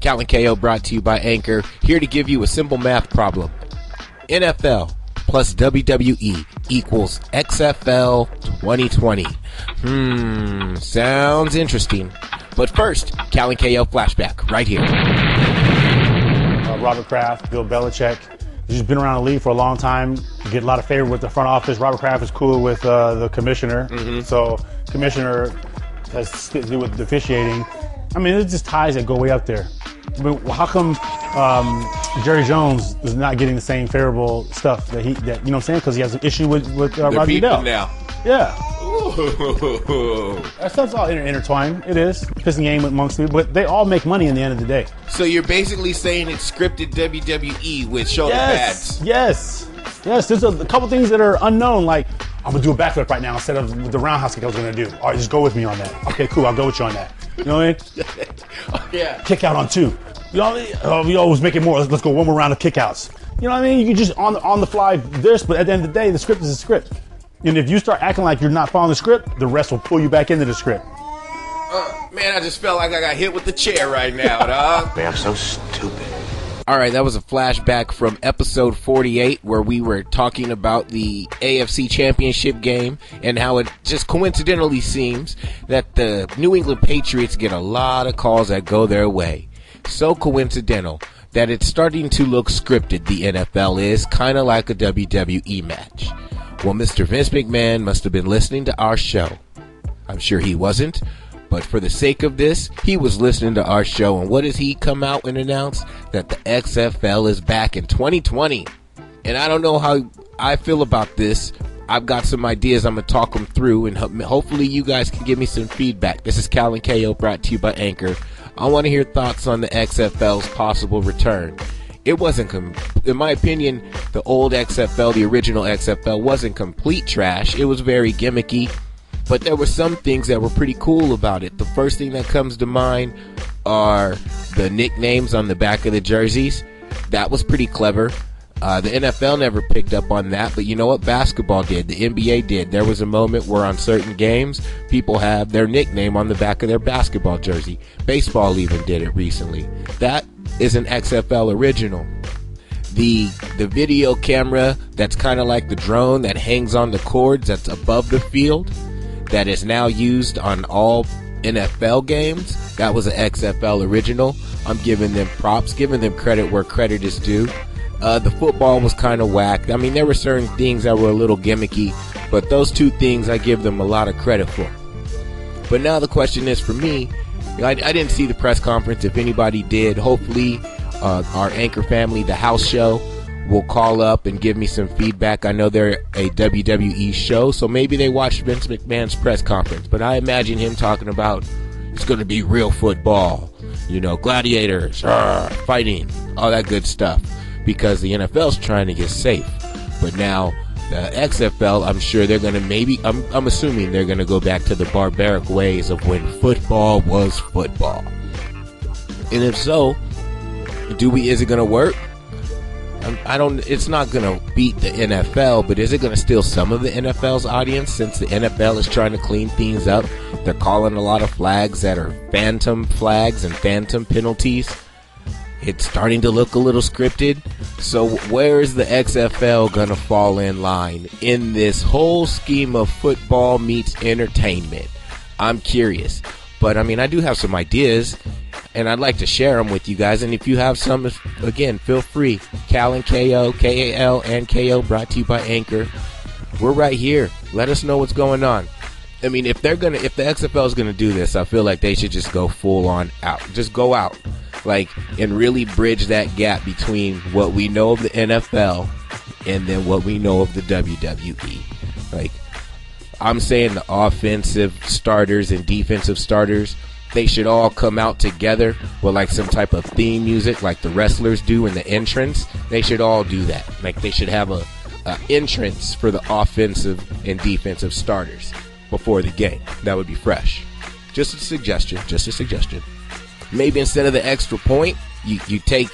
Kal and KO brought to you by Anchor, here to give you a simple math problem. NFL plus WWE equals XFL 2020. Hmm, sounds interesting. But first, Kal and KO flashback right here. Uh, Robert Kraft, Bill Belichick. He's been around the league for a long time. You get a lot of favor with the front office. Robert Kraft is cool with uh, the commissioner. So commissioner has to do with officiating. I mean, it's just ties that go way up there. Mean, how come um, Jerry Jones is not getting the same favorable stuff that he that you know what I'm saying? Because he has an issue with with uh, Roger Goodell. now. Yeah, Ooh. that stuff's all inter- intertwined. It is pissing game amongst people, but they all make money in the end of the day. So you're basically saying it's scripted WWE with shoulder Yes, pads. yes, yes. There's a, a couple things that are unknown. Like I'm gonna do a backflip right now instead of the roundhouse kick I was gonna do. All right, just go with me on that. Okay, cool. I'll go with you on that. You know what I mean? Yeah. Kick out on two. You know what I mean? Oh, we always make it more. Let's, let's go one more round of kickouts. You know what I mean? You can just on the on the fly this, but at the end of the day, the script is a script. And if you start acting like you're not following the script, the rest will pull you back into the script. Uh, man, I just felt like I got hit with the chair right now, dog. Man, I'm so stupid. All right, that was a flashback from episode 48 where we were talking about the AFC Championship game and how it just coincidentally seems that the New England Patriots get a lot of calls that go their way. So coincidental that it's starting to look scripted, the NFL is, kind of like a WWE match. Well, Mr. Vince McMahon must have been listening to our show. I'm sure he wasn't, but for the sake of this, he was listening to our show. And what does he come out and announce? That the XFL is back in 2020. And I don't know how I feel about this. I've got some ideas. I'm going to talk them through, and hopefully, you guys can give me some feedback. This is Kal KO brought to you by Anchor. I want to hear thoughts on the XFL's possible return. It wasn't, com- in my opinion, the old XFL, the original XFL, wasn't complete trash. It was very gimmicky but there were some things that were pretty cool about it. The first thing that comes to mind are the nicknames on the back of the jerseys. That was pretty clever. Uh, the NFL never picked up on that, but you know what? Basketball did. The NBA did. There was a moment where on certain games, people have their nickname on the back of their basketball jersey. Baseball even did it recently. That is an XFL original the the video camera that's kind of like the drone that hangs on the cords that's above the field that is now used on all NFL games. That was an XFL original. I'm giving them props, giving them credit where credit is due. Uh, the football was kind of whack. I mean, there were certain things that were a little gimmicky, but those two things I give them a lot of credit for. But now the question is for me, I, I didn't see the press conference. If anybody did, hopefully uh, our anchor family, the house show, will call up and give me some feedback. I know they're a WWE show, so maybe they watched Vince McMahon's press conference. But I imagine him talking about it's going to be real football, you know, gladiators, argh, fighting, all that good stuff, because the NFL's trying to get safe. But now uh, the XFL, I'm sure they're going to maybe, I'm, I'm assuming they're going to go back to the barbaric ways of when football was football. And if so, do we, is it going to work? I'm- don't. It's not going to beat the NFL, but is it going to steal some of the NFL's audience? Since the NFL is trying to clean things up, they're calling a lot of flags that are phantom flags and phantom penalties. It's starting to look a little scripted. So where is the XFL going to fall in line in this whole scheme of football meets entertainment? I'm curious, but I mean, I do have some ideas and I'd like to share them with you guys. And if you have some, again, feel free. Kal and KO, K A L and KO, brought to you by Anchor. We're right here. Let us know what's going on. I mean, if they're gonna, if the XFL is gonna do this, I feel like they should just go full on out. Just go out, like, and really bridge that gap between what we know of the NFL and then what we know of the WWE. Like, I'm saying the offensive starters and defensive starters, they should all come out together with like some type of theme music, like the wrestlers do in the entrance. They should all do that. Like they should have a, a entrance for the offensive and defensive starters before the game. That would be fresh. Just a suggestion. Just a suggestion. Maybe instead of the extra point, you, you take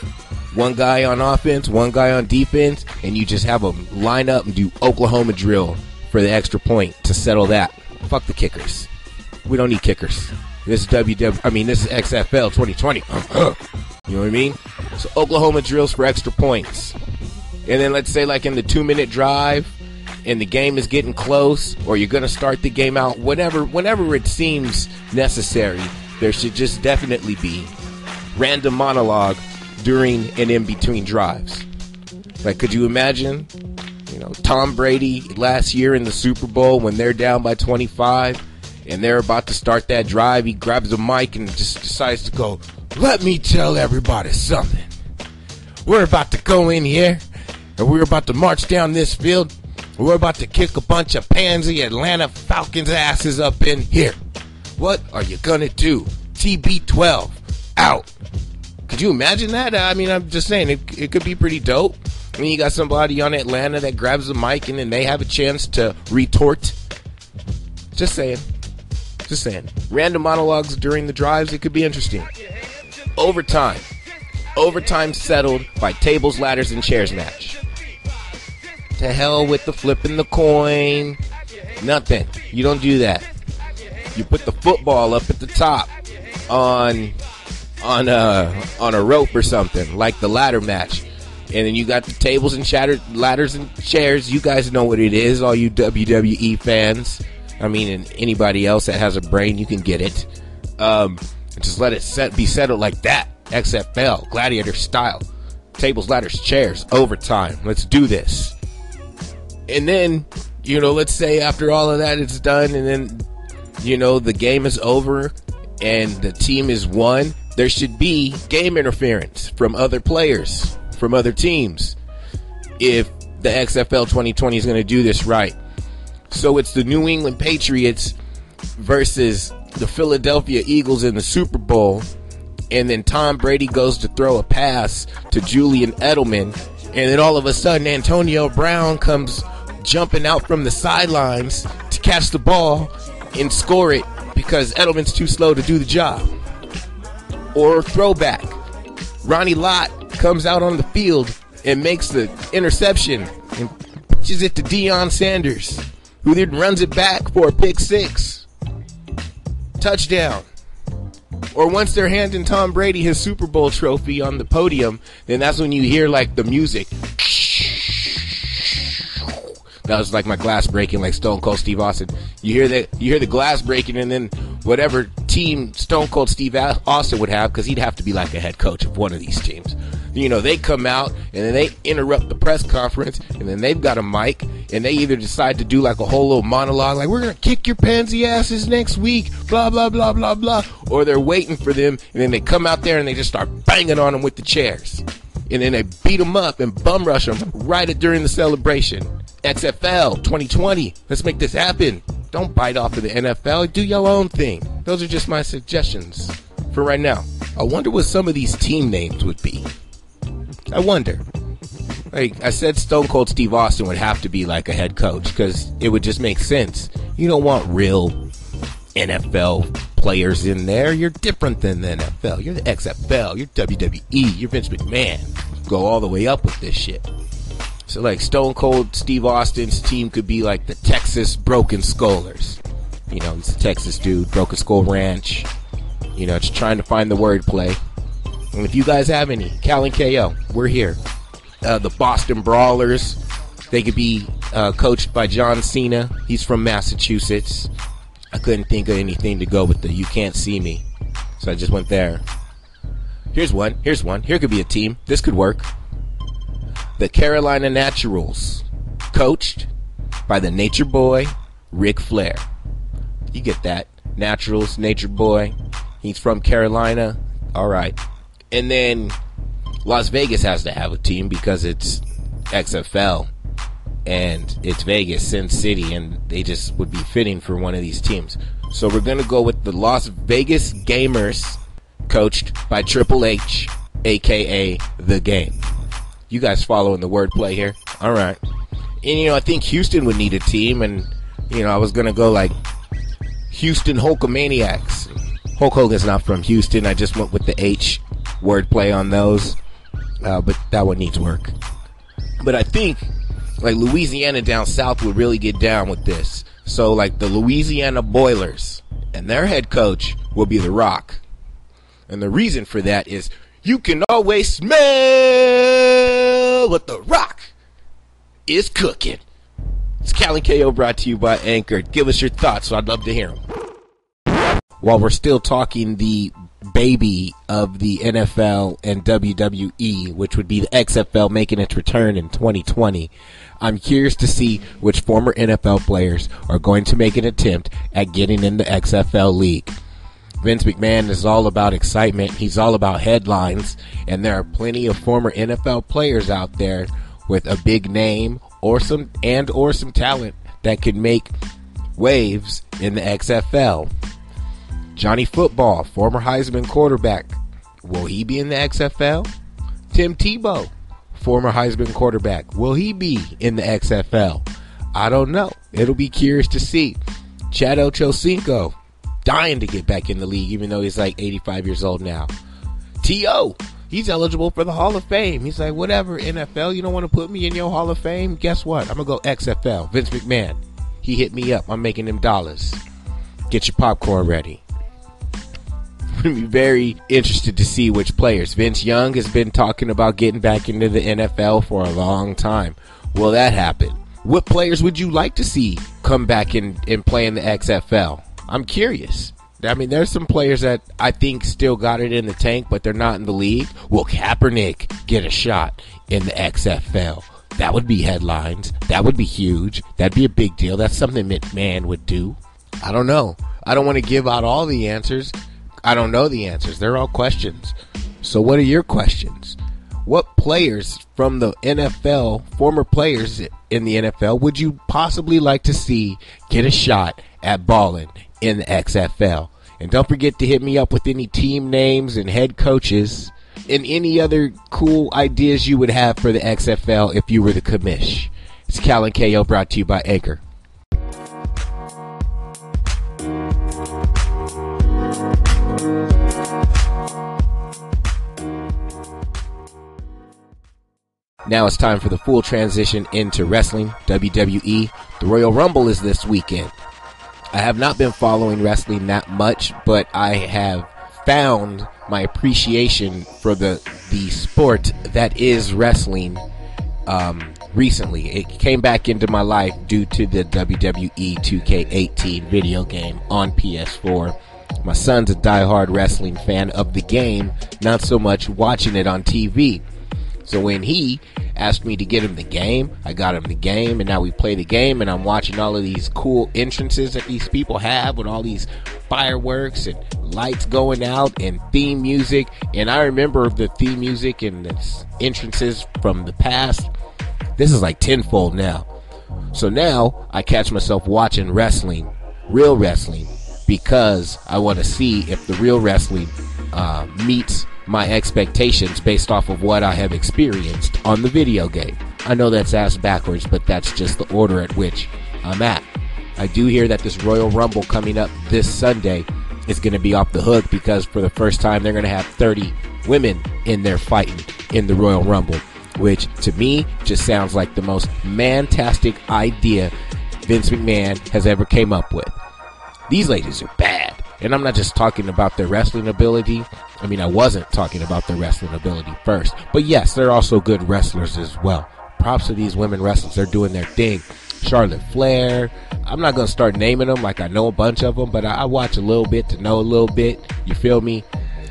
one guy on offense, one guy on defense, and you just have them line up and do Oklahoma drill for the extra point to settle that. Fuck the kickers. We don't need kickers. This is WW. I mean, this is XFL 2020. You know what I mean? So Oklahoma drills for extra points. And then let's say like in the two minute drive and the game is getting close or you're gonna start the game out, whatever whenever it seems necessary, there should just definitely be random monologue during and in between drives. Like could you imagine, you know, Tom Brady last year in the Super Bowl when they're down by 25 and they're about to start that drive, he grabs a mic and just decides to go, "Let me tell everybody something. We're about to go in here and we're about to march down this field. We're about to kick a bunch of pansy Atlanta Falcons asses up in here. What are you gonna do? TB12 out. Could you imagine that? I mean, I'm just saying it, it could be pretty dope. I mean, you got somebody on Atlanta that grabs the mic and then they have a chance to retort. Just saying. Just saying. Random monologues during the drives, it could be interesting. Overtime. Overtime settled by tables, ladders, and chairs match. To hell with the flipping the coin. Nothing. You don't do that. You put the football up at the top on on a on a rope or something, like the ladder match. And then you got the tables and shatter, ladders and chairs. You guys know what it is, all you WWE fans. I mean, and anybody else that has a brain, you can get it. Um, just let it set be settled like that. XFL, gladiator style. Tables, ladders, chairs, overtime. Let's do this. And then, you know, let's say after all of that it's done and then, you know, the game is over and the team is won, there should be game interference from other players, from other teams. If the XFL 2020 is going to do this right. So it's the New England Patriots versus the Philadelphia Eagles in the Super Bowl. And then Tom Brady goes to throw a pass to Julian Edelman. And then all of a sudden, Antonio Brown comes jumping out from the sidelines to catch the ball and score it because Edelman's too slow to do the job. Or throwback. Ronnie Lott comes out on the field and makes the interception and pitches it to Deion Sanders who then runs it back for a pick six. Touchdown. Or once they're handing Tom Brady his Super Bowl trophy on the podium, then that's when you hear like the music. That was like my glass breaking, like Stone Cold Steve Austin. You hear that? You hear the glass breaking, and then whatever team Stone Cold Steve Austin would have, because he'd have to be like a head coach of one of these teams. You know, they come out and then they interrupt the press conference, and then they've got a mic, and they either decide to do like a whole little monologue, like we're gonna kick your pansy asses next week, blah blah blah blah blah, or they're waiting for them, and then they come out there and they just start banging on them with the chairs, and then they beat them up and bum rush them right during the celebration. XFL 2020. Let's make this happen. Don't bite off of the NFL. Do your own thing. Those are just my suggestions for right now. I wonder what some of these team names would be. I wonder. Like I said, Stone Cold Steve Austin would have to be like a head coach because it would just make sense. You don't want real NFL players in there. You're different than the NFL. You're the XFL. You're WWE. You're Vince McMahon. Go all the way up with this shit. So like Stone Cold Steve Austin's team could be like the Texas Broken Skullers. You know, he's a Texas dude, Broken Skull Ranch. You know, just trying to find the wordplay. And if you guys have any, Kal and KO, we're here. Uh, the Boston Brawlers, they could be uh, coached by John Cena. He's from Massachusetts. I couldn't think of anything to go with the You Can't See Me. So I just went there. Here's one. Here's one. Here could be a team. This could work the Carolina Naturals, coached by the Nature Boy, Ric Flair. You get that. Naturals, Nature Boy. He's from Carolina. All right. And then Las Vegas has to have a team because it's XFL and it's Vegas, Sin City, and they just would be fitting for one of these teams. So we're going to go with the Las Vegas Gamers, coached by Triple H, aka The Game. You guys following the wordplay here? All right. And you know, I think Houston would need a team, and you know, I was gonna go like Houston Hulkamaniacs. Hulk Hogan's not from Houston. I just went with the H wordplay on those, uh, but that one needs work. But I think like Louisiana down south would really get down with this. So like the Louisiana Boilers and their head coach will be The Rock. And the reason for that is you can always smell what the rock is cooking. It's Callie KO brought to you by Anchor. Give us your thoughts, so I'd love to hear them. While we're still talking the baby of the NFL and WWE, which would be the XFL making its return in 2020, I'm curious to see which former NFL players are going to make an attempt at getting in the XFL league. Vince McMahon is all about excitement. He's all about headlines, and there are plenty of former NFL players out there with a big name or some and or some talent that could make waves in the XFL. Johnny Football, former Heisman quarterback, will he be in the XFL? Tim Tebow, former Heisman quarterback, will he be in the XFL? I don't know. It'll be curious to see. Chad Ochocinco, dying to get back in the league, even though he's like 85 years old now. T.O., he's eligible for the Hall of Fame. He's like, whatever, NFL, you don't want to put me in your Hall of Fame? Guess what? I'm going to go XFL. Vince McMahon, he hit me up. I'm making them dollars. Get your popcorn ready. I'm be very interested to see which players. Vince Young has been talking about getting back into the NFL for a long time. Will that happen? What players would you like to see come back and, and play in the XFL? I'm curious. I mean, there's some players that I think still got it in the tank, but they're not in the league. Will Kaepernick get a shot in the XFL? That would be headlines. That would be huge. That'd be a big deal. That's something McMahon would do. I don't know. I don't want to give out all the answers. I don't know the answers. They're all questions. So, what are your questions? What players from the NFL, former players in the NFL, would you possibly like to see get a shot at balling in the XFL? And don't forget to hit me up with any team names and head coaches and any other cool ideas you would have for the XFL if you were the commish. It's Kal and KO brought to you by Anchor. Now it's time for the full transition into wrestling, WWE. The Royal Rumble is this weekend. I have not been following wrestling that much, but I have found my appreciation for the the sport that is wrestling um, recently. It came back into my life due to the WWE 2K18 video game on PS4. My son's a diehard wrestling fan of the game, not so much watching it on TV. So when he asked me to get him the game, I got him the game, and now we play the game, and I'm watching all of these cool entrances that these people have with all these fireworks and lights going out and theme music. And I remember the theme music and the entrances from the past. This is like tenfold now. So now I catch myself watching wrestling, real wrestling, because I want to see if the real wrestling uh, meets my expectations based off of what I have experienced on the video game. I know that's ass backwards, but that's just the order at which I'm at. I do hear that this Royal Rumble coming up this Sunday is going to be off the hook because for the first time they're going to have 30 women in there fighting in the Royal Rumble, which to me just sounds like the most fantastic idea Vince McMahon has ever came up with. These ladies are. And I'm not just talking about their wrestling ability. I mean, I wasn't talking about their wrestling ability first. But yes, they're also good wrestlers as well. Props to these women wrestlers. They're doing their thing. Charlotte Flair. I'm not going to start naming them like I know a bunch of them, but I, I watch a little bit to know a little bit. You feel me?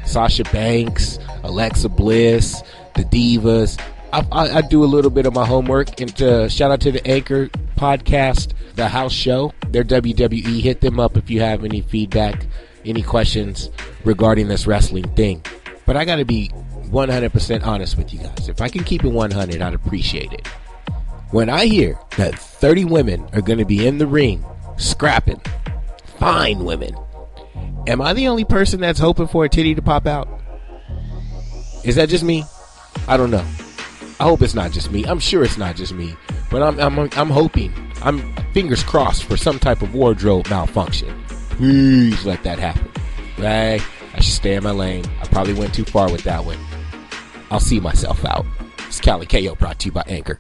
Sasha Banks, Alexa Bliss, the Divas. I, I, I, do a little bit of my homework. And to, shout out to the Anchor podcast, The House Show. Their WWE. Hit them up if you have any feedback, any questions regarding this wrestling thing. But I got to be 100% honest with you guys. If I can keep it 100, I'd appreciate it. When I hear that 30 women are going to be in the ring scrapping, fine women, am I the only person that's hoping for a titty to pop out? Is that just me? I don't know. I hope it's not just me. I'm sure it's not just me, but I'm I'm I'm hoping. I'm fingers crossed for some type of wardrobe malfunction. Please let that happen. Right? I should stay in my lane. I probably went too far with that one. I'll see myself out. It's Cali KO brought to you by Anchor.